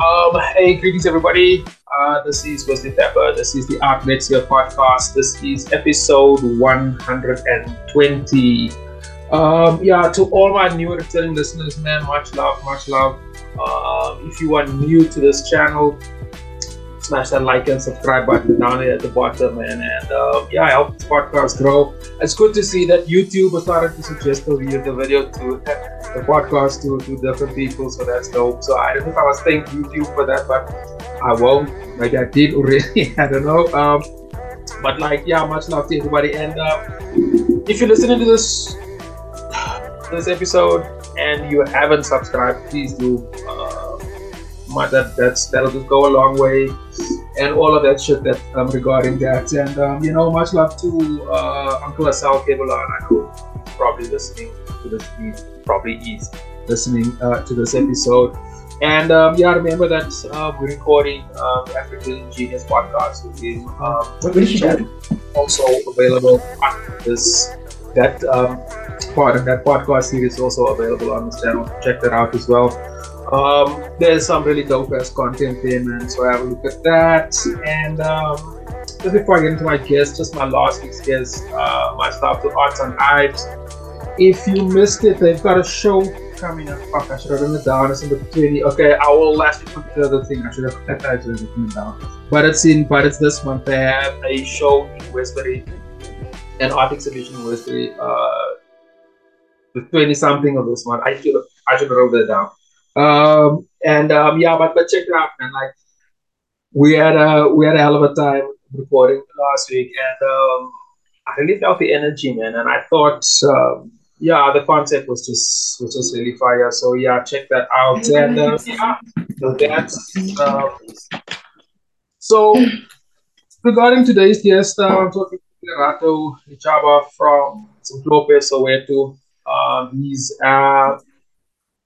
Um, hey, greetings everybody. Uh, this is Wesley Pepper. This is the Art Here podcast. This is episode 120. Um, yeah, to all my new returning listeners, man, much love, much love. Uh, if you are new to this channel, smash that like and subscribe button down there at the bottom. And, and uh, yeah, I help this podcast grow. It's good to see that YouTube started to suggest video, the video to the podcast to, to different people. So that's dope. So I don't know if I was thanking YouTube for that, but I won't. Maybe I did already. I don't know. Um, but like, yeah, much love to everybody. And uh, if you're listening to this this episode and you haven't subscribed, please do. Uh, that that's that'll just go a long way, and all of that shit that um, regarding that. And um, you know, much love to uh, Uncle Asal Kebalan. I know probably listening to this. He probably is listening uh, to this episode. And um, yeah, remember that uh, we're recording um, African Genius podcast with him. Um, Also available on this that um, part of that podcast series also available on this channel. Check that out as well. Um, there's some really dope ass content there, man. So have a look at that. And um, just before I get into my guest, just my last week's guest, uh, my stuff to Arts and Ives. If you missed it, they've got a show coming up. Fuck, I should have written it down. It's in the 20. Okay, I will last put the other thing. I should have actually written it down. But it's in, but it's this month. They have a show in Westbury, an art exhibition in Westbury. Uh, the 20 something of this month. I should I should have wrote it down. Um, and um, yeah, but but check it out, man. Like we had a we had a hell of a time recording last week, and um, I really felt the energy, man. And I thought, um, yeah, the concept was just was just really fire. So yeah, check that out. And uh, yeah, so that's um, so regarding today's guest, uh, I'm talking to Rato Ichaba from Simplope Soweto. Um, he's uh,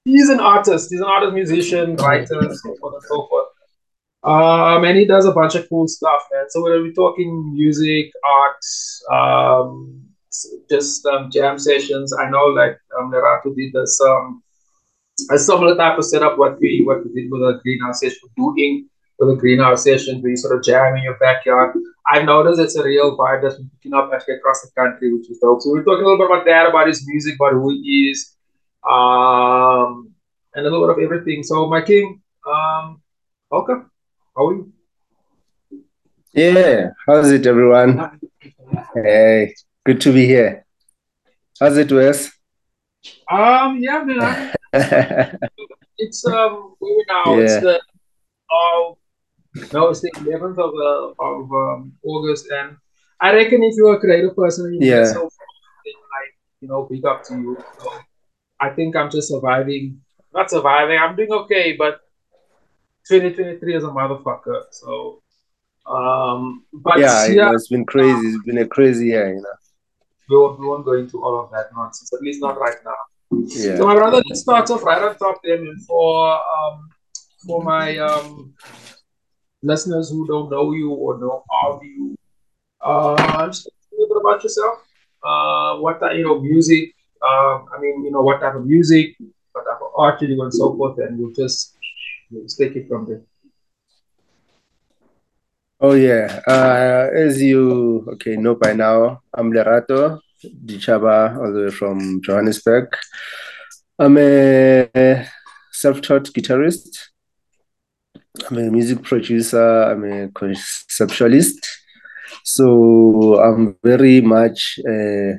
he's an artist. He's an artist, musician, writer, so forth and so forth. Um, and he does a bunch of cool stuff, man. So whether we're talking music, art, um, just um, jam sessions, I know like um, Lerato did this um, a similar type of setup what we what we did with a greenhouse session, doing with a greenhouse session where you sort of jam in your backyard. I've noticed it's a real vibe that's been picking up actually across the country, which is dope. So we're talking a little bit about that, about his music, about who he is, um, and a little bit of everything. So, my king, um, welcome. How are you? Yeah, how's it, everyone? Hey, good to be here. How's it, Wes? Um, yeah, man. it's um, where now? Yeah. It's the oh, no, it's the eleventh of uh, of um, August, and I reckon if you're a creative person, you yeah, so like you know, big up to you. So, I think I'm just surviving. Not surviving. I'm doing okay, but 2023 is a motherfucker. So, um, but yeah, yeah it's been crazy. It's been a crazy year, you know. We won't, we won't go into all of that nonsense, at least not right now. Yeah. So, my brother, let's start off right on top there, man. For um, for my um listeners who don't know you or know of you, uh, just a little bit about yourself. Uh, what that you know, music, um, I mean, you know, what type of music, what type of art you do, and so forth, and we'll just, we'll just take it from there. Oh yeah, uh, as you okay know by now, I'm Lerato Lichaba, all the way from Johannesburg. I'm a self-taught guitarist. I'm a music producer. I'm a conceptualist. So I'm very much uh,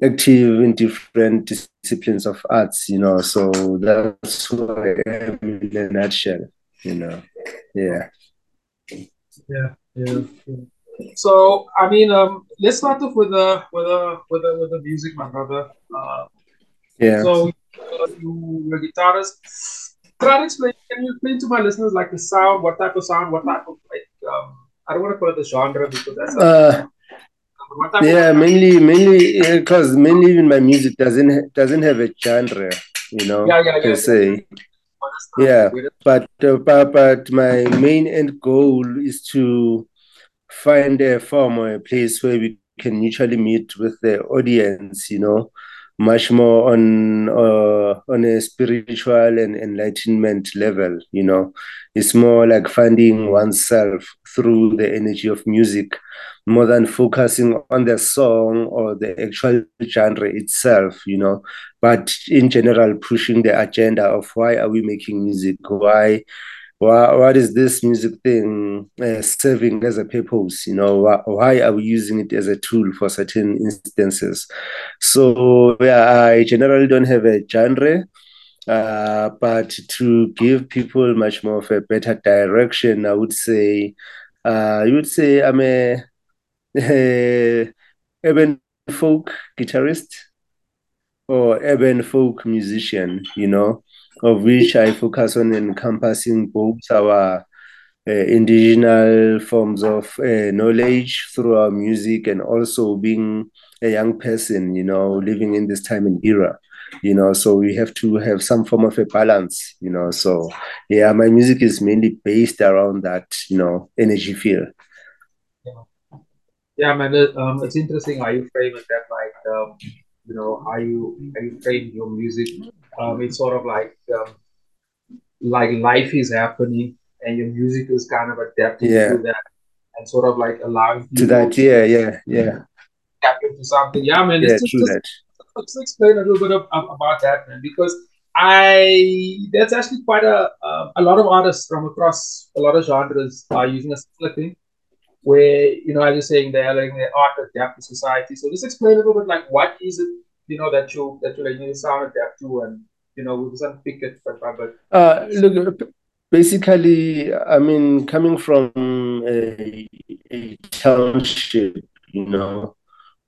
active in different disciplines of arts, you know. So that's what I am in a nutshell, you know. Yeah. Yeah, yeah. So I mean, um, let's start off with the with the with the with the music, my brother. Uh, yeah. So uh, you you're a guitarist. Try to explain. Can you explain to my listeners like the sound, what type of sound, what type of like um, I don't want to call it the genre because that's. Uh, yeah, mainly, mainly because mainly even my music doesn't doesn't have a genre, you know, yeah, yeah, yeah, per se. Yeah, but, uh, but but my main end goal is to find a form or a place where we can mutually meet with the audience, you know, much more on uh, on a spiritual and enlightenment level. You know, it's more like finding oneself through the energy of music, more than focusing on the song or the actual genre itself. You know, but in general, pushing the agenda of why are we making music? Why why, what is this music thing uh, serving as a purpose you know? Why, why, are we using it as a tool for certain instances? So yeah i generally don't have a genre uh, but to give people much more of a better direction i would say uh, you would say i'm a, a urban folk guitarist or urban folk musician you know of which I focus on encompassing both our uh, indigenous forms of uh, knowledge through our music and also being a young person, you know, living in this time and era, you know, so we have to have some form of a balance, you know. So, yeah, my music is mainly based around that, you know, energy field. Yeah, man, um, it's interesting how you frame it that, like, um, you know, how you, how you frame your music um, it's sort of like um, like life is happening and your music is kind of adapting yeah. to that and sort of like allowing to that yeah yeah yeah tap into something yeah man yeah, just, true just, that. let's explain a little bit of, of, about that man because I that's actually quite a uh, a lot of artists from across a lot of genres are using a similar thing where you know I was saying they're letting their art adapt to society. So just explain a little bit like what is it you know that you that you like you sound adapt to and you know we wasn't pick it but uh look basically i mean coming from a, a township you know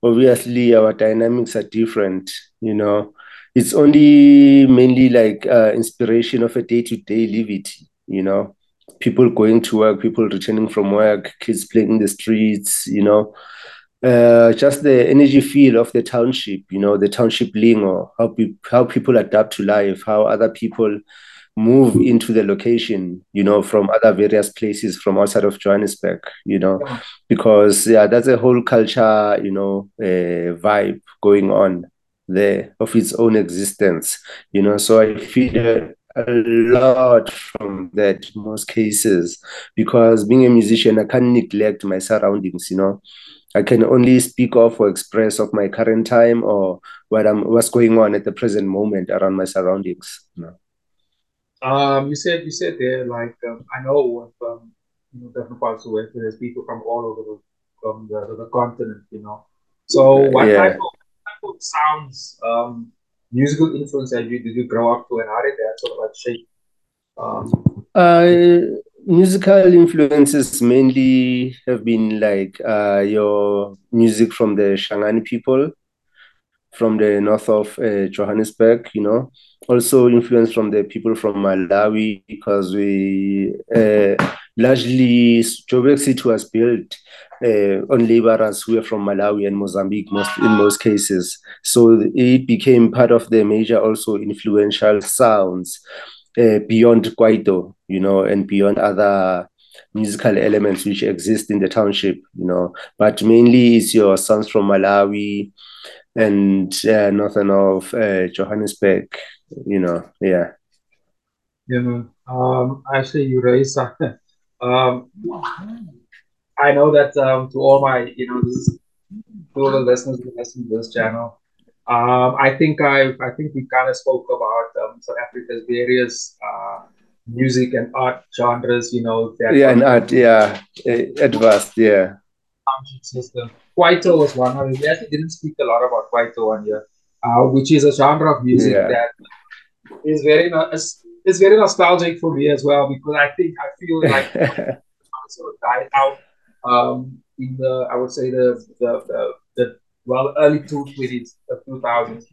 obviously our dynamics are different you know. It's only mainly like uh, inspiration of a day-to-day levity you know. People going to work people returning from work kids playing in the streets you know uh, just the energy feel of the township, you know, the township lingo, how, pe- how people adapt to life, how other people move into the location, you know, from other various places from outside of Johannesburg, you know, because yeah, that's a whole culture, you know, uh, vibe going on there of its own existence, you know. So I feel a lot from that in most cases because being a musician, I can't neglect my surroundings, you know. I can only speak of or express of my current time or what I'm what's going on at the present moment around my surroundings. No. Um, you said you said there like um, I know of um, you know different parts of the world there's people from all over the from the, the, the continent, you know. So what yeah. type, of, type of sounds, um, musical influence did you did you grow up to, and how did that sort of like shape? Um, uh, musical influences mainly have been like uh, your music from the Shangani people from the north of uh, Johannesburg, you know. Also influence from the people from Malawi because we uh, largely Joburg City was built uh, on laborers who were from Malawi and Mozambique most in most cases. So it became part of the major also influential sounds uh, beyond Kwaito, you know, and beyond other musical elements which exist in the township, you know. But mainly it's your sons from Malawi and uh, northern of uh, Johannesburg, you know, yeah. Yeah, um, actually, you raised um, I know that um, to all my, you know, to all the listeners who listen to this channel, um, I think I I think we kind of spoke about um, South Africa's various uh, music and art genres. You know, that yeah, and art, yeah, advanced, yeah. System. Kwaito was one. of we actually didn't speak a lot about Kwaito on here, uh, which is a genre of music yeah. that is very it's very nostalgic for me as well because I think I feel like sort of died out um, in the I would say the, the, the well, early two twenties, uh, two thousands.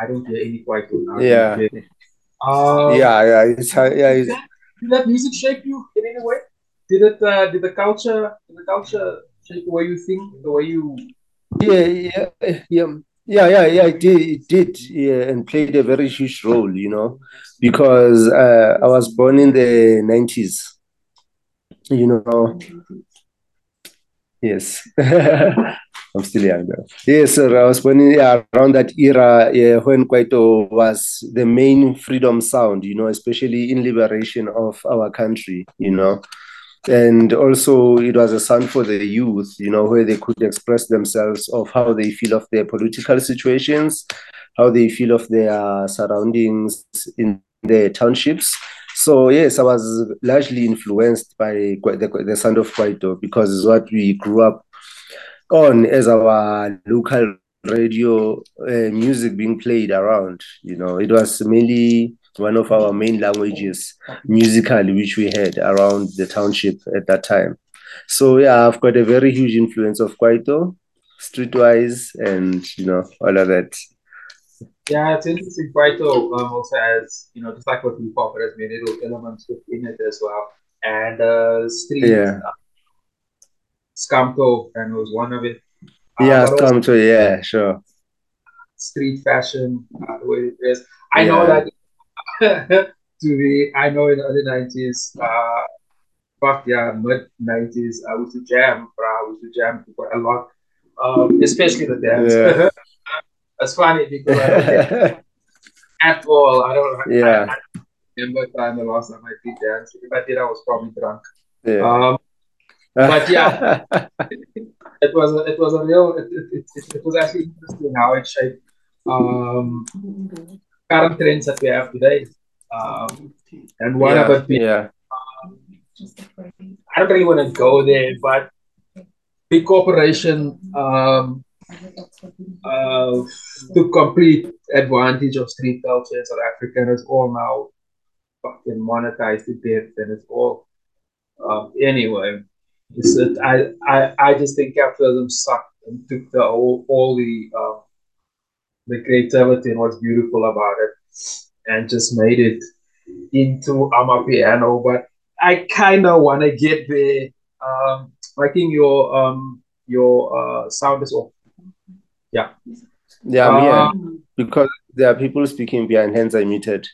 I don't hear any quite good now. Yeah. Um, yeah, yeah, it's, yeah. It's, did, that, did that music shape you in any way? Did it? Uh, did the culture? Did the culture shape the way you think, the way you? Yeah, yeah, yeah. Yeah, yeah, yeah, it did, it did, yeah, and played a very huge role, you know, because uh, I was born in the nineties, you know. Yes. I'm still young though. Yes, sir. I was born in, yeah, around that era yeah, when Kwaito was the main freedom sound, you know, especially in liberation of our country, you know. And also it was a sound for the youth, you know, where they could express themselves of how they feel of their political situations, how they feel of their surroundings in their townships. So yes, I was largely influenced by the, the sound of Kwaito because it's what we grew up on as our local radio uh, music being played around. You know, it was mainly one of our main languages musically, which we had around the township at that time. So yeah, I've got a very huge influence of Kwaito, streetwise, and you know all of that. Yeah, it's interesting. Kwaito um, also has you know just like what hip hop has many little elements within it as well, and uh, street. Yeah. Uh, Scamtho, and it was one of it. Uh, yeah, Scamtho, yeah, sure. Street fashion, uh, the way it is. I yeah. know that to be, I know in the early 90s, uh, fuck yeah, mid 90s, I was to jam, bro. I was to jam quite a lot, um, especially the dance. Yeah. It's funny because at all, I don't yeah. I, I remember time the last time I did dance. If I did, I was probably drunk. Yeah. Um, but yeah, it was a, it was a real it, it, it, it was actually interesting how it shaped um, current trends that we have today. Um, and one yeah, of it, yeah. Um, I don't really want to go there, but big corporation um, uh, took complete advantage of street culture in South Africa, and it's all now fucking monetized to death, and it's all uh, anyway. That I, I I just think capitalism sucked and took the all, all the uh, the creativity and what's beautiful about it and just made it into a amapiano. But I kind of want to get there. Um, I think your um your uh sound is off. Yeah. Yeah, um, yeah. Because there are people speaking behind, hence I muted.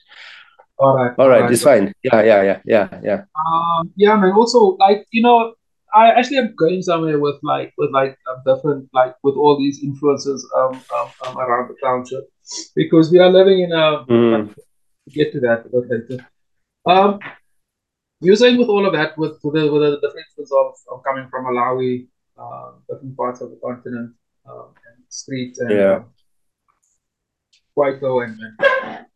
All right. All right, it's fine. Yeah, yeah, yeah, yeah, yeah. Um, yeah, man. Also, like you know, I actually am going somewhere with like with like um, different like with all these influences um, um, um, around the township because we are living in a mm. get to that later. Um, you're saying with all of that with with the, with the differences of, of coming from Malawi, uh, different parts of the continent, um, and streets and yeah. um, Kwaito and, and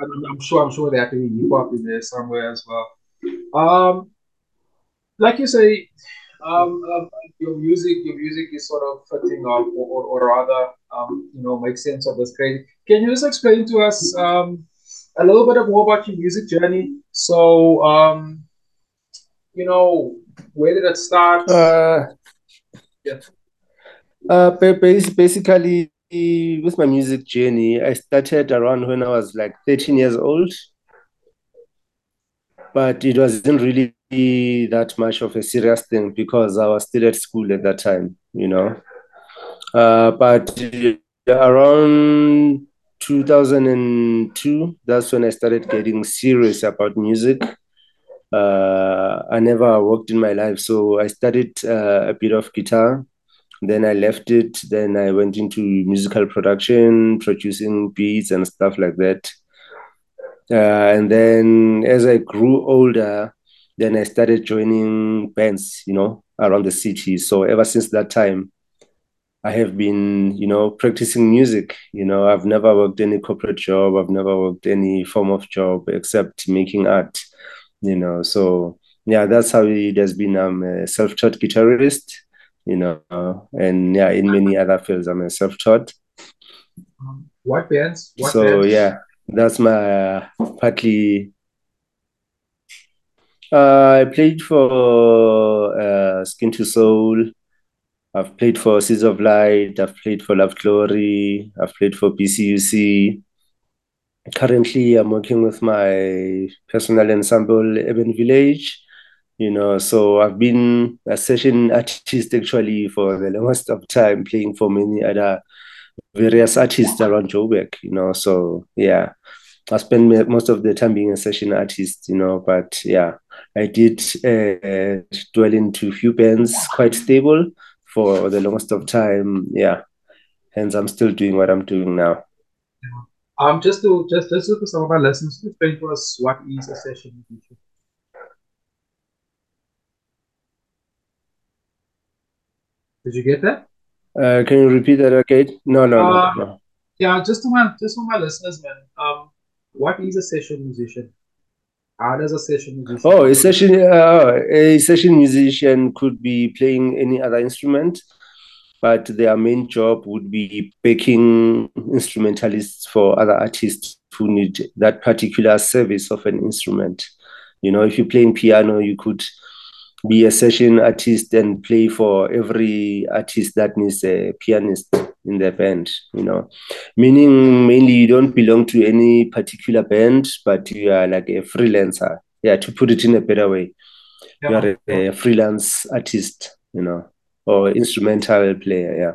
I'm, I'm sure I'm sure there can be hip hop in there somewhere as well. Um, like you say, um, um, your music, your music is sort of fitting up, or, or, or rather, um, you know, make sense of this crazy. Can you just explain to us um, a little bit of more about your music journey? So, um, you know, where did it start? Uh, yeah. Uh, basically, with my music journey, I started around when I was like 13 years old but it wasn't really that much of a serious thing because I was still at school at that time, you know. Uh, but around 2002, that's when I started getting serious about music. Uh, I never worked in my life, so I studied uh, a bit of guitar. Then I left it. Then I went into musical production, producing beats and stuff like that. Uh, and then as I grew older, then I started joining bands, you know, around the city. So ever since that time, I have been, you know, practicing music. You know, I've never worked any corporate job. I've never worked any form of job except making art. You know, so yeah, that's how it has been. I'm a self-taught guitarist. You know, and yeah, in many other fields, I'm a self-taught. What bands? What so bands? yeah, that's my uh, partly. Uh, I played for uh, Skin to Soul. I've played for Seeds of Light. I've played for Love Glory. I've played for BCUC. Currently, I'm working with my personal ensemble, Urban Village. You know, so I've been a session artist actually for the longest of time, playing for many other various artists around Joburg, you know. So yeah, I spent most of the time being a session artist, you know. But yeah, I did uh, dwell into a few bands, quite stable for the longest of time. Yeah, hence I'm still doing what I'm doing now. Um, just to just just to some of our listeners, explain to us what is a session musician. Did you get that? Uh, can you repeat that again? No, no, uh, no, no. Yeah, just to my just for my listeners, man. Um, what is a session musician? How does a session musician? Oh, a session uh, a session musician could be playing any other instrument, but their main job would be backing instrumentalists for other artists who need that particular service of an instrument. You know, if you're playing piano, you could be a session artist and play for every artist that needs a pianist in the band you know. Meaning mainly you don't belong to any particular band but you are like a freelancer. Yeah to put it in a better way yeah. you are a, a, freelance artist you know or instrumental player yeah.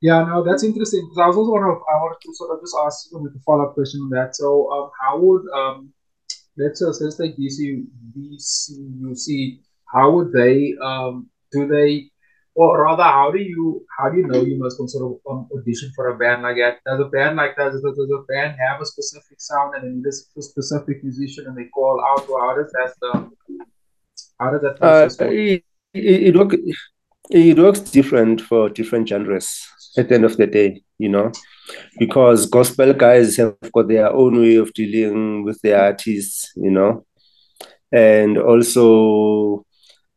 Yeah no that's interesting because i was also want to i wanted to sort of just ask you a follow-up question on that. So um, how would um let's say since like DC, BCUC how would they um, do they or rather how do you how do you know you must sort of um, audition for a band like that? Does a band like that does, does a band have a specific sound and then this specific musician and they call out or how does that um, how does that process uh? It, it, work, it works different for different genres at the end of the day you know? Because gospel guys have got their own way of dealing with their artists you know? And also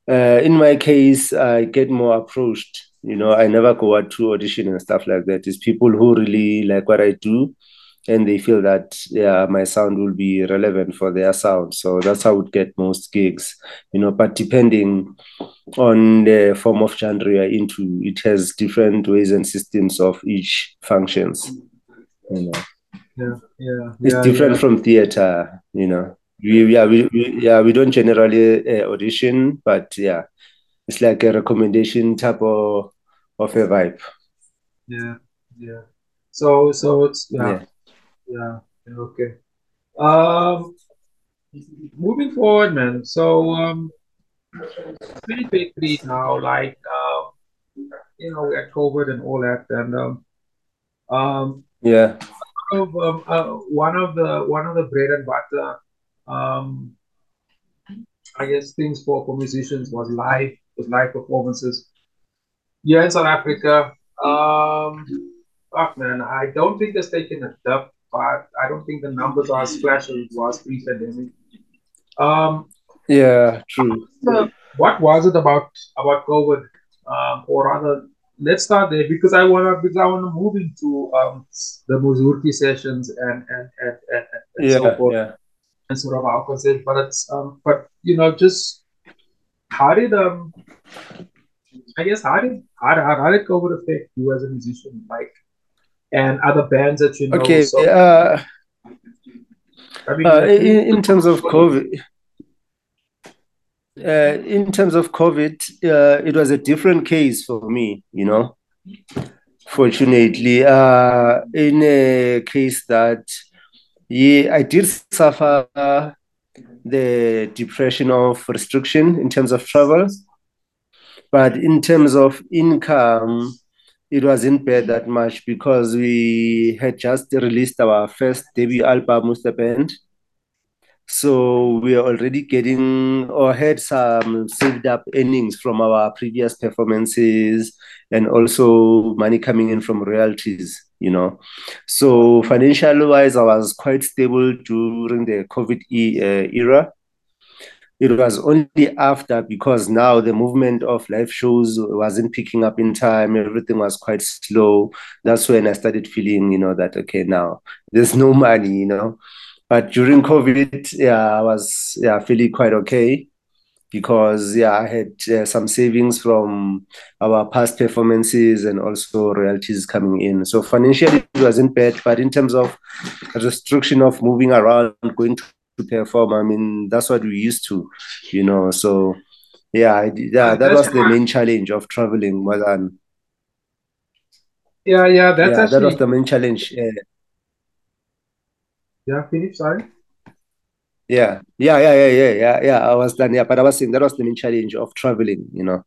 uh, in my case, I get more approached. You know, I never go out to audition and stuff like that. It's people who really like what I do, and they feel that yeah, my sound will be relevant for their sound. So that's how I would get most gigs. You know, but depending on the form of genre you're into, it has different ways and systems of each functions. You know. Yeah, yeah. It's yeah, different yeah. from theater. You know we yeah we, we yeah we don't generally uh, audition but yeah it's like a recommendation type of of a vibe. Yeah yeah. So so it's yeah. Yeah, yeah okay. Um moving forward man so um 2023 now like um you know we had covid and all that and um um yeah. of um, uh, one of the one of the bread and butter um, I guess things for, for musicians was live, was live performances. Yeah, in South Africa, um, fuck man, I don't think it's taken a dip, but I don't think the numbers are as flash as it was pre-pandemic. Um, yeah, true. what was it about about COVID, um, or rather, let's start there because I wanna because I wanna move into um, the Muzurki sessions and and and, and, and yeah, so forth. Yeah and sort of our concept, but it's um, but you know, just how did um, I guess how did how, how, how did COVID affect you as a musician, like, and other bands that you know? Okay, so, uh, I mean, uh, in, in terms of COVID. Uh, in terms of COVID, uh, it was a different case for me, you know. Fortunately, uh, in a case that yeah, I did suffer the depression of restriction in terms of travel, but in terms of income, it wasn't bad that much because we had just released our first debut album with the band. So we are already getting or had some saved up earnings from our previous performances and also money coming in from royalties you know. So financial wise, I was quite stable during the COVID uh, era. It was only after because now the movement of live shows wasn't picking up in time. Everything was quite slow. That's when I started feeling, you know, that okay, now there's no money, you know. But during COVID, yeah, I was yeah feeling quite okay because yeah, I had uh, some savings from our past performances and also royalties coming in. So financially it wasn't bad, but in terms of restriction of moving around, going to, perform, I mean that's what we used to, you know. So yeah, I, yeah, that was the main challenge of traveling more than. Yeah, yeah, that's yeah, actually... that was the main challenge. Yeah, yeah Philip, sorry. Yeah, yeah, yeah, yeah, yeah, yeah, yeah. I was done. Yeah, but I was saying that was the main challenge of traveling. You know.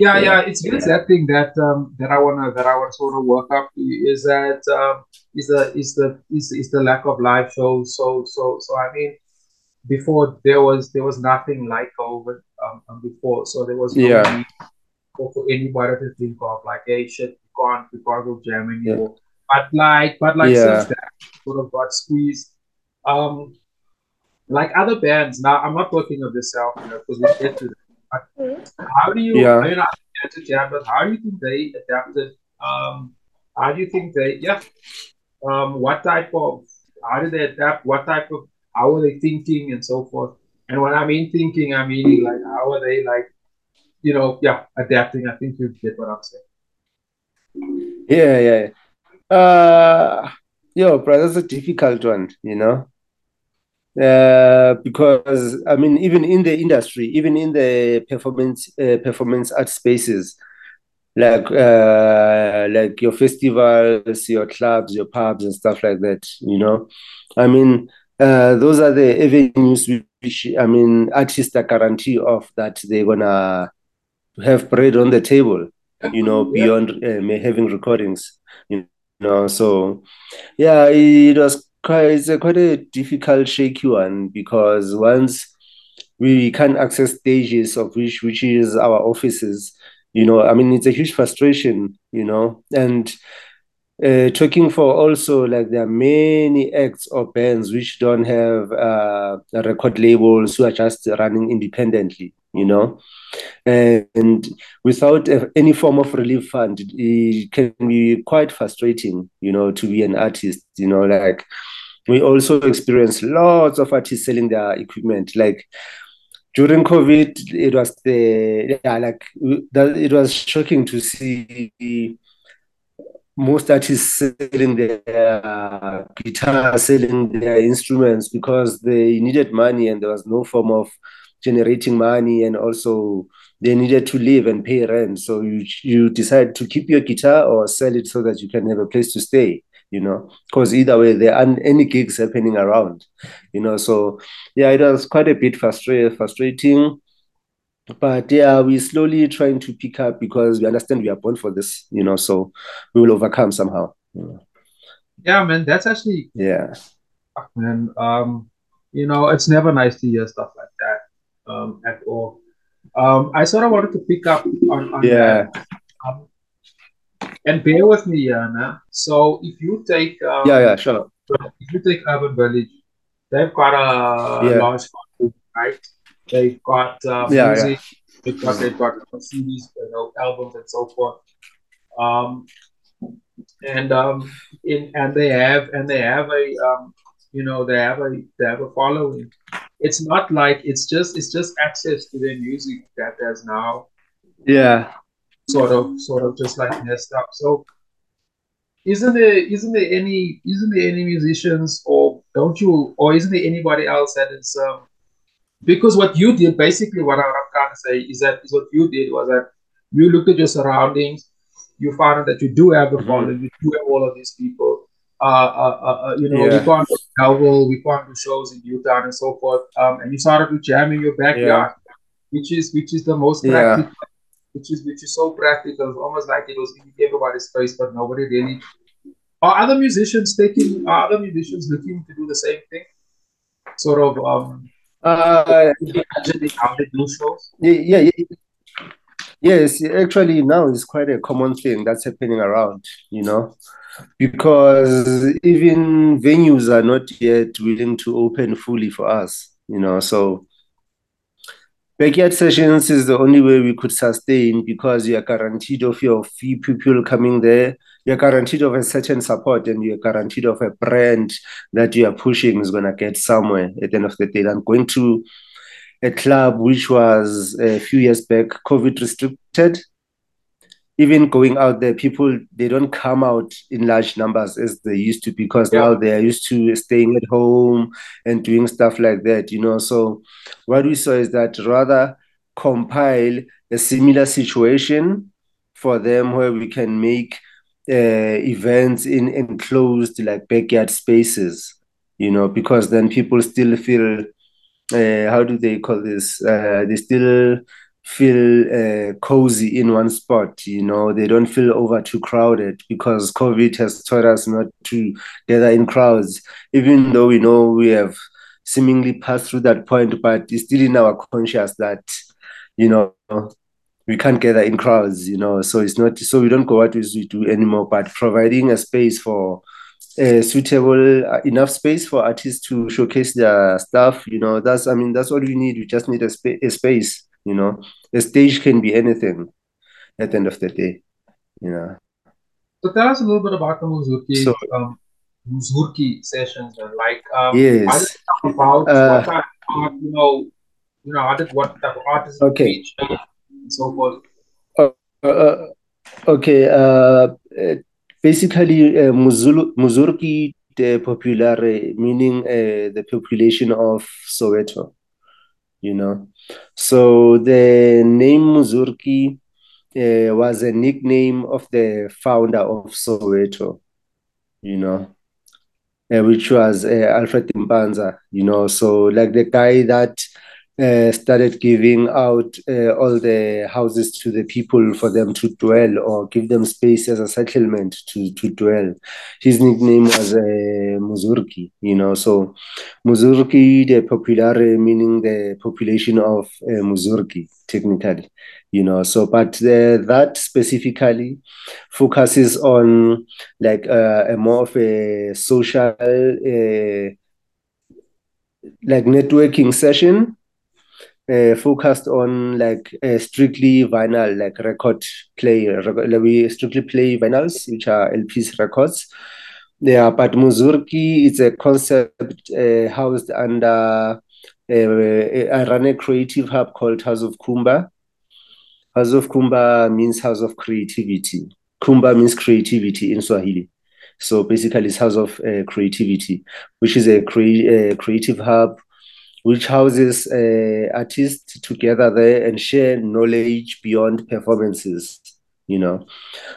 Yeah, yeah, yeah it's it's that thing that um, that I wanna that I wanna sort of work up is that um, is the is the is, is the lack of live shows. So so so I mean, before there was there was nothing like COVID um, um before, so there was no yeah. need for, for anybody to think of like, hey, shit, we can't we can't go jam anymore. Yeah. But like but like yeah. since that sort of got squeezed, um, like other bands. Now I'm not talking of yourself, you know, because we get to that. But how do you? Yeah. I mean, I jam, but how do you think they adapted? Um, how do you think they? Yeah. Um, what type of? How did they adapt? What type of? How are they thinking and so forth? And when I mean thinking, I mean like how are they like, you know, yeah, adapting. I think you get what I'm saying. Yeah, yeah. Uh, yo, bro, that's a difficult one, you know uh, because I mean, even in the industry, even in the performance uh, performance art spaces, like uh, like your festivals, your clubs, your pubs, and stuff like that. You know, I mean, uh, those are the avenues which I mean, artists are guarantee of that they're gonna have bread on the table. You know, beyond uh, having recordings. You know, so yeah, it was it's a quite a difficult shaky one because once we can't access stages of which which is our offices you know i mean it's a huge frustration you know and uh, talking for also like there are many acts or bands which don't have uh, record labels who are just running independently you know? And without any form of relief fund it can be quite frustrating you know to be an artist you know? Like we also experienced lots of artists selling their equipment. Like during covid it was the yeah like it was shocking to see most artists selling their uh, guitar, selling their instruments because they needed money and there was no form of generating money and also they needed to live and pay rent. So you you decide to keep your guitar or sell it so that you can have a place to stay. You know, because either way there aren't any gigs happening around. You know, so yeah, it was quite a bit frustrating. Frustrating, but yeah, we're slowly trying to pick up because we understand we are born for this. You know, so we will overcome somehow. You know? Yeah, man, that's actually yeah, man. Um, you know, it's never nice to hear stuff like that um, at all. Um, I sort of wanted to pick up on, on yeah. That. Um, and bear with me, Yana. So if you take um, yeah, yeah, sure. If you take Urban Village, they've got a yeah. large right? They've got uh, yeah, music. Yeah. They've got they've got CDs, you know, albums and so forth. Um, and um, in and they have and they have a um, you know, they have a they have a following. It's not like it's just it's just access to their music that there's now. Yeah sort of sort of just like messed up. So isn't there isn't there any isn't there any musicians or don't you or isn't there anybody else that is um because what you did basically what I'm trying to say is that is what you did was that you looked at your surroundings, you found that you do have the mm-hmm. following, you do have all of these people. Uh, uh, uh, uh you know, yeah. we can't travel, we can't do shows in Utah and so forth. Um, and you started to jam in your backyard, yeah. which is which is the most practical yeah which is which is so practical. It's almost like it was in everybody's face, but nobody really. Are other musicians taking? Are other musicians looking to do the same thing? Sort of. Um, uh, imagining they do shows. Yeah, yeah, yes. Actually, now it's quite a common thing that's happening around. You know, because even venues are not yet willing to open fully for us. You know, so Backyard sessions is the only way we could sustain because you're guaranteed of your few people coming there. You're guaranteed of a certain support and you're guaranteed of a brand that you are pushing is going to get somewhere at the end of the day. I'm going to a club which was a few years back COVID restricted even going out there, people they don't come out in large numbers as they used to because yeah. now they are used to staying at home and doing stuff like that, you know. So what we saw is that rather compile a similar situation for them where we can make uh, events in enclosed like backyard spaces, you know, because then people still feel uh, how do they call this? Uh, they still feel uh, cozy in one spot. You know, they don't feel over too crowded because COVID has taught us not to gather in crowds, even though we know we have seemingly passed through that point, but it's still in our conscious that, you know, we can't gather in crowds, you know, so it's not, so we don't go out as we do anymore, but providing a space for a suitable uh, enough space for artists to showcase their stuff, you know, that's, I mean, that's what we need. We just need a, spa- a space you know, a stage can be anything at the end of the day. You know. So tell us a little bit about the Muzurki, so, um, Muzurki sessions, and like um, yes, about uh, what type of, you know, you know, did what type of artists okay. and so forth. Uh, uh, okay. Uh, basically, uh, Muzurki the popular, meaning uh, the population of Soweto you know. So the name Muzurki uh, was a nickname of the founder of Soweto, you know, uh, which was uh, Alfred Mpanza, you know. So like the guy that uh, started giving out uh, all the houses to the people for them to dwell or give them space as a settlement to, to dwell. His nickname was uh, Muzurki, you know. So Muzurki, the popular meaning the population of uh, Muzurki, technically, you know. So, but the, that specifically focuses on like uh, a more of a social uh, like networking session uh, focused on like uh, strictly vinyl, like record play. Like we strictly play vinyls, which are LPs records. Yeah, but Muzurki is a concept uh, housed under uh, I run a creative hub called House of Kumba. House of Kumba means house of creativity. Kumba means creativity in Swahili. So basically, it's house of uh, creativity, which is a crea- creative hub which houses uh, artists together there and share knowledge beyond performances. You know,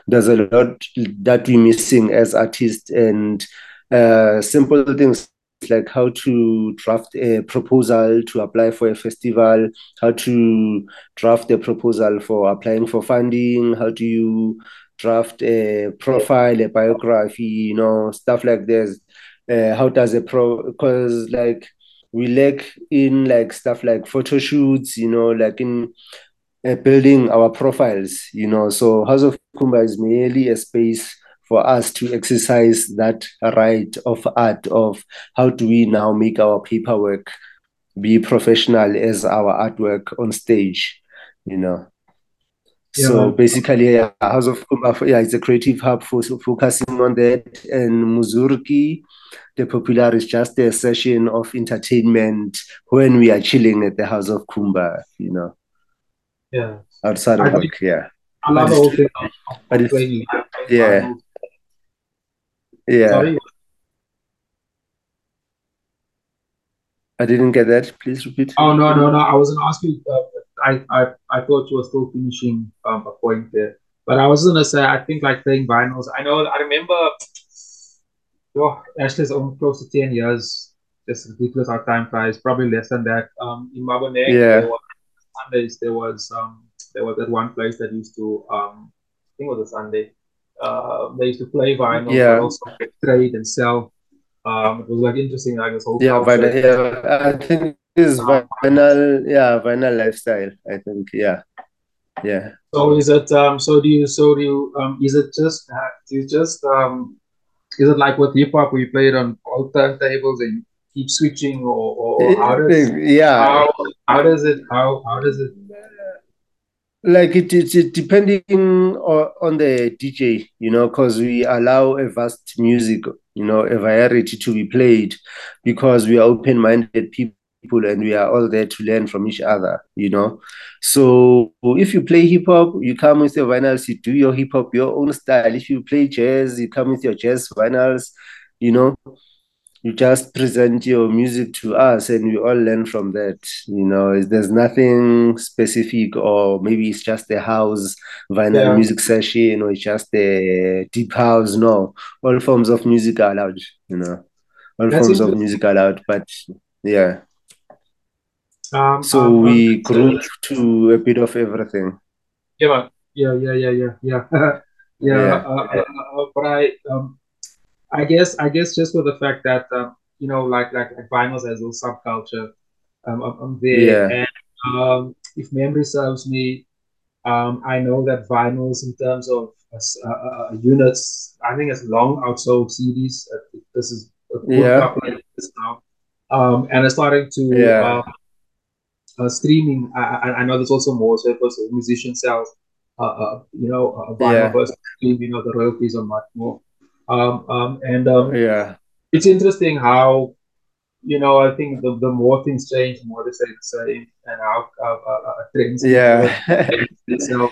there's a lot that we're missing as artists, and uh, simple things like how to draft a proposal to apply for a festival, how to draft a proposal for applying for funding, how do you draft a profile, a biography, you know, stuff like this. Uh, how does a pro because like we lack in like stuff like photo shoots, you know, like in uh, building our profiles, you know. So House of Kumba is merely a space for us to exercise that right of art of how do we now make our paperwork be professional as our artwork on stage, you know. Yeah, so basically, yeah, House of Kumba, yeah, it's a creative hub for so focusing on that. And Muzurki, the popular is just a session of entertainment when we are chilling at the House of Kumba, you know. Yeah. Outside of work, yeah. I love the whole thing. But it's, yeah. Yeah. Sorry. I didn't get that. Please repeat. Oh no, no, no! I wasn't asking. Uh, I, I, I thought you were still finishing um, a point there. But I was gonna say, I think like playing vinyls. I know. I remember. Oh, Ashley's almost close to ten years. Just ridiculous how time flies. Probably less than that. Um, in Maboneng, yeah. there was Sundays. There was um, there was that one place that used to um, I think it was a Sunday. Uh, they used to play vinyl, yeah. but also trade and sell. Um, it was like interesting, like this whole yeah, vinyl, yeah. I think is vinyl yeah vinyl lifestyle i think yeah. Yeah. So is it um so do you so do you um is it just uh, do you just um is it like with hip hop where you play it on all turntables and you keep switching or, or how does yeah. how, how does it how how does it? Like it is it, depending on, on the dj you know because we allow a vast music you know a variety to be played because we are open-minded people people and we are all there to learn from each other, you know. So if you play hip hop, you come with your vinyls, you do your hip hop, your own style. If you play jazz, you come with your jazz vinyls, you know. You just present your music to us and we all learn from that. You know, there's nothing specific, or maybe it's just a house vinyl yeah. music session, or it's just a deep house. No, all forms of music are allowed, you know, all That's forms of music are allowed. But yeah Um, so um, we grew to a bit of everything. Yeah, yeah, yeah, yeah, yeah, yeah, yeah. yeah. Uh, uh, uh, but I, um, I guess, I guess, just for the fact that uh, you know, like like, like vinyls as a subculture, um, I'm, there, yeah. and um, if memory serves me, um, I know that vinyls, in terms of uh, uh, units, I think it's long outsold CDs. this is a good yeah. couple of years now, um, and it's starting to yeah. Uh, streaming. I, I, know there's also more so for musician sales. Uh, uh, you know, uh, vinyl yeah. versus. You know, the royalties are much more. Um, um, and um, yeah, it's interesting how you know, I think the, the more things change, the more they stay the same, and how uh, uh, things. Yeah. so,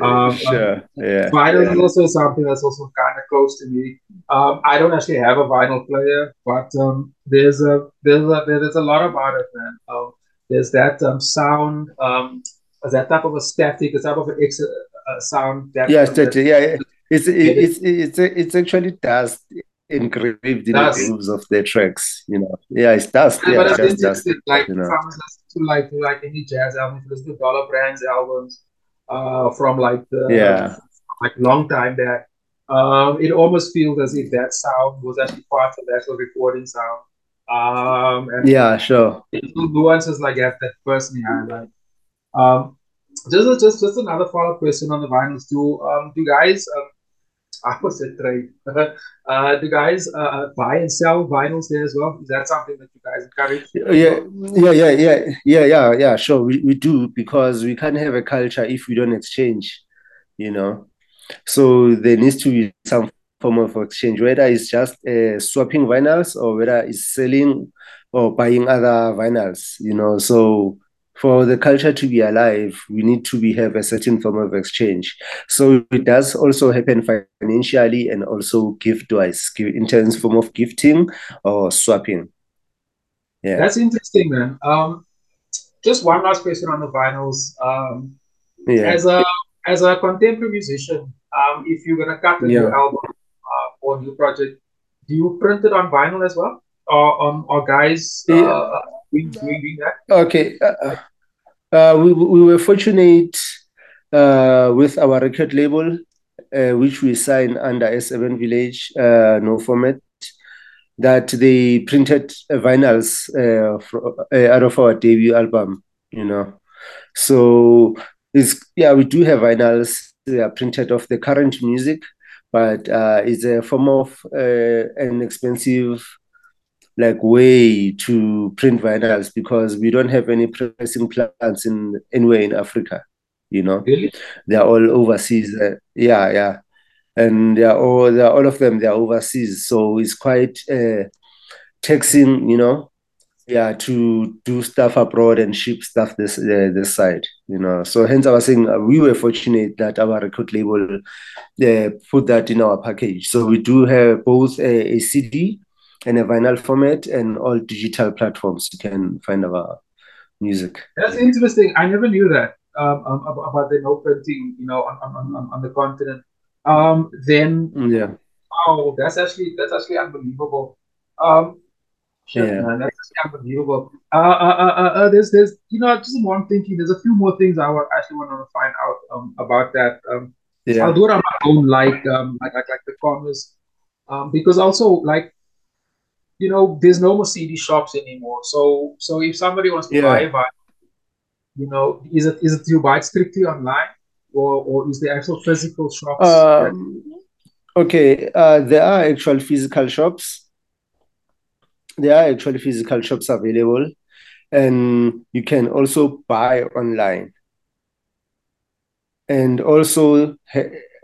um, sure. Um, yeah. Vinyl yeah. is also something that's also kind of close to me. Um, I don't actually have a vinyl player, but um, there's a there's a there's a lot about it, man. Um, there's that um, sound, um, that type of a static, a type of an ex- uh, sound. That, yeah, static. Yeah, it's it's it's it's actually dust engraved in the grooves of their tracks. You know, yeah, it's dust. Yeah, but just dust. Like you know. to like to like any jazz album, listen to Dollar Brands albums, uh, from like the yeah, like long time back. Um, it almost feels as if that sound was actually part of the actual recording sound. Um, and yeah, sure. Nuances like that that personally I like. Um, just just just another follow up question on the vinyls too. Um, do guys um, opposite trade. uh, do guys uh, uh, buy and sell vinyls there as well? Is that something that you guys encourage? Yeah, yeah, yeah, yeah, yeah, yeah, yeah. Sure, we, we do because we can't have a culture if we don't exchange. You know, so there needs to be some form of exchange, whether it's just uh, swapping vinyls or whether it's selling or buying other vinyls. You know, so for the culture to be alive, we need to be have a certain form of exchange. So it does also happen financially and also gift wise, in terms form of gifting or swapping. Yeah, that's interesting, man. Um, just one last question on the vinyls. Um, yeah. as a as a contemporary musician, um, if you're gonna cut a yeah. new album or new project, do you print it on vinyl as well, or um, or guys? Uh, yeah doing, that? Okay. Uh, uh, we, we were fortunate uh, with our record label, uh, which we signed under S7 Village, uh, No Format, that they printed vinyls uh, for, out of our debut album, you know. So it's yeah, we do have vinyls. They are printed of the current music, but it's a form of an expensive like way to print vinyls because we don't have any pressing plants in anywhere in Africa. You know, really? they're all overseas. Uh, yeah, yeah, and they're all they're all of them they're overseas, so it's quite uh, taxing. You know, yeah, to do stuff abroad and ship stuff this uh, this side. You know, so hence I was saying uh, we were fortunate that our record label uh, put that in our package. So we do have both a, a CD and a vinyl format and all digital platforms you can find our music. That's interesting. I never knew that um, um about the no printing, you know, on, on, on, on the continent. Um, then yeah, wow, that's actually that's actually unbelievable. Um, shit, yeah. man, that's unbelievable. Uh, uh, uh, uh, uh, there's there's you know just I'm thinking. There's a few more things I would actually want to find out um about that. Um, yeah. I'll do it on my own, like um like like, like the corners, um because also like you know, there's no more CD shops anymore. So so if somebody wants to yeah. buy a vinyl, you know, is it is it you buy it strictly online or or is the actual physical shops? Um, okay, uh, there are actual physical shops. There are actually physical shops available, and you can also buy online. And also,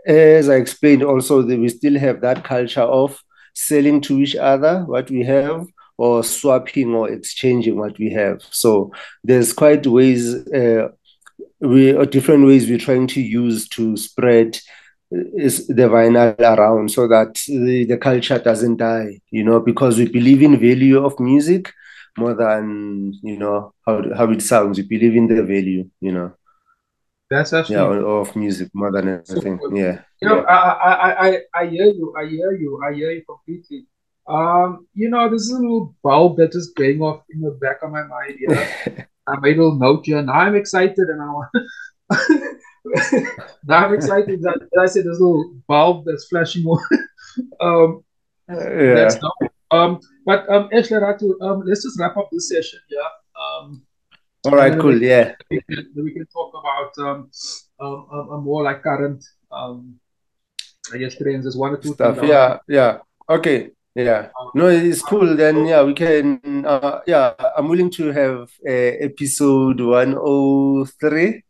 as I explained, also we still have that culture of selling to each other what we have or swapping or exchanging what we have. So there's quite ways, uh, we are different ways we're trying to use to spread is the vinyl around so that the, the culture doesn't die, you know, because we believe in value of music more than, you know, how, how it sounds. We believe in the value, you know. That's actually yeah, of music more than anything. So, yeah. You know, I, I, I, I hear you. I hear you. I hear you completely. Um, you know, this is a little bulb that is going off in the back of my mind. yeah? I made a little note here. Now I'm excited, and I want. now I'm excited. That, I said there's a little bulb that's flashing on. um, yeah. That's um, but um, Ashley um, let's just wrap up this session. Yeah. Um, All right. Cool. we, Yeah. We can, we can talk about um, um, um, um, more like current, um, I guess trends. There's one or two Stuff. Yeah. Yeah. Okay. Yeah. No, it's cool. Then yeah, we can. Uh, yeah, I'm willing to have uh, episode 103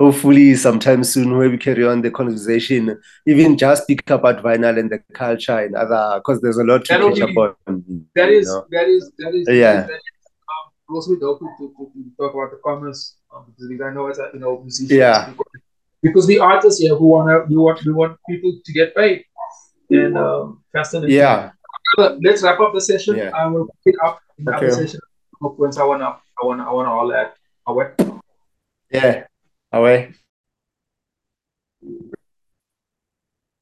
hopefully sometime soon where we carry on the conversation, even just speak about vinyl and the culture and other because there's a lot to catch up on. That is, know. that is, that is, Yeah. That is, um, also open to, to, to talk about the commerce um, because I know as a you know musicians, Yeah. because, because we artists here who wanna we want we want people to get paid and um, fascinating. Yeah. Let's wrap up the session. Yeah. I will pick up in the Okay. session. I wanna I wanna I wanna all that. I want. Yeah. Away.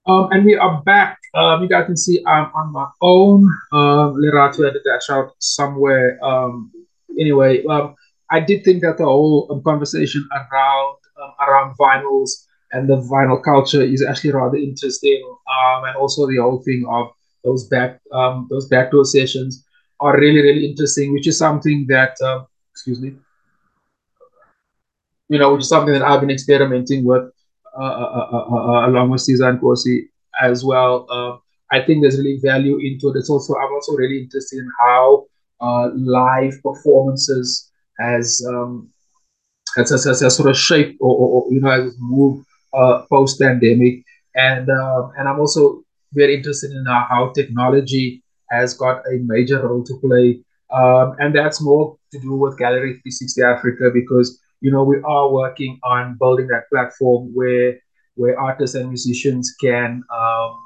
Um, and we are back. Um, you guys can see I'm on my own. Um, Lerato edited that out somewhere. Um, anyway, um, I did think that the whole um, conversation around um, around vinyls and the vinyl culture is actually rather interesting. Um, and also the whole thing of those back um, those backdoor sessions are really really interesting, which is something that um, excuse me, you know, which is something that I've been experimenting with uh, uh, uh, uh, along with Caesar and Corsi as well. Um, I think there's really value into it. It's also I'm also really interested in how uh, live performances has um, has, has, has, has sort of shaped or, or, or you know has moved uh, post pandemic, and um, and I'm also very interested in uh, how technology has got a major role to play, um, and that's more to do with Gallery 360 Africa because you know we are working on building that platform where where artists and musicians can um,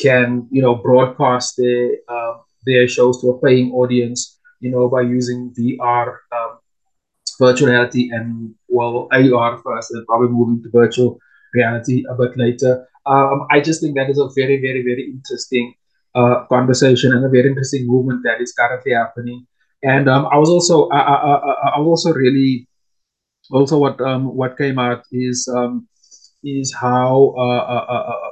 can you know broadcast their um, their shows to a paying audience you know by using VR um, virtual reality and well AR first and probably moving to virtual reality a bit later. Um, I just think that is a very very very interesting uh, conversation and a very interesting movement that is currently happening. And um, I was also I, I, I, I was also really also what um what came out is um is how uh, uh, uh, uh,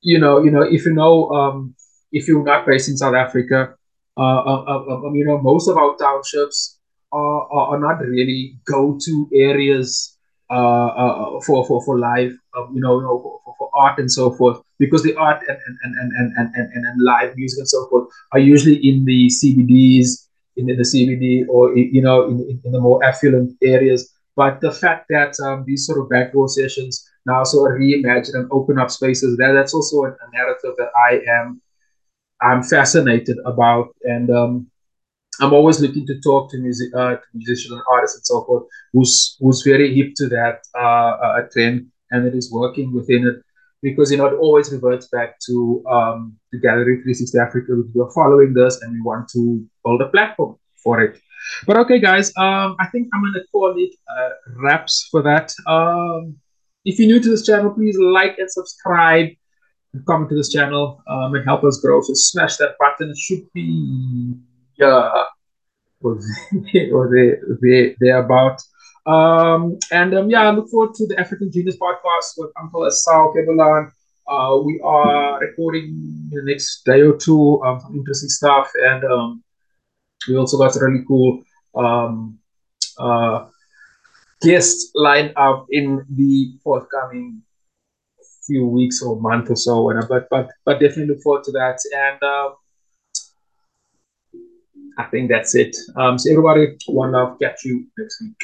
you know you know if you know um if you're not based in South Africa uh, uh, uh, uh, you know most of our townships are, are, not really go-to areas for, for for live um, you know, you know for, for art and so forth because the art and and, and, and, and, and, and live music and so forth are usually in the CBDs in the CBD or you know in, in the more affluent areas but the fact that um, these sort of backdoor sessions now sort of reimagine and open up spaces, that that's also a, a narrative that I am I'm fascinated about, and um, I'm always looking to talk to music, uh, to musicians and artists and so forth, who's who's very hip to that uh, uh, trend and that is working within it, because you know it always reverts back to um, the Gallery 360 Africa. We're following this, and we want to build a platform for it. But okay, guys, um, I think I'm gonna call it uh, wraps for that. Um, if you're new to this channel, please like and subscribe and comment to this channel um, and help us grow. So smash that button. It should be yeah, or or there, there, thereabout. Um, and um, yeah, I look forward to the African Genius podcast with Uncle Asal Kebalan. Uh, we are recording in the next day or two um, some interesting stuff, and um, we also got a really cool um, uh, guests lined up in the forthcoming few weeks or month or so. And but but but definitely look forward to that. And um, I think that's it. Um, so everybody, one love. Catch you next week.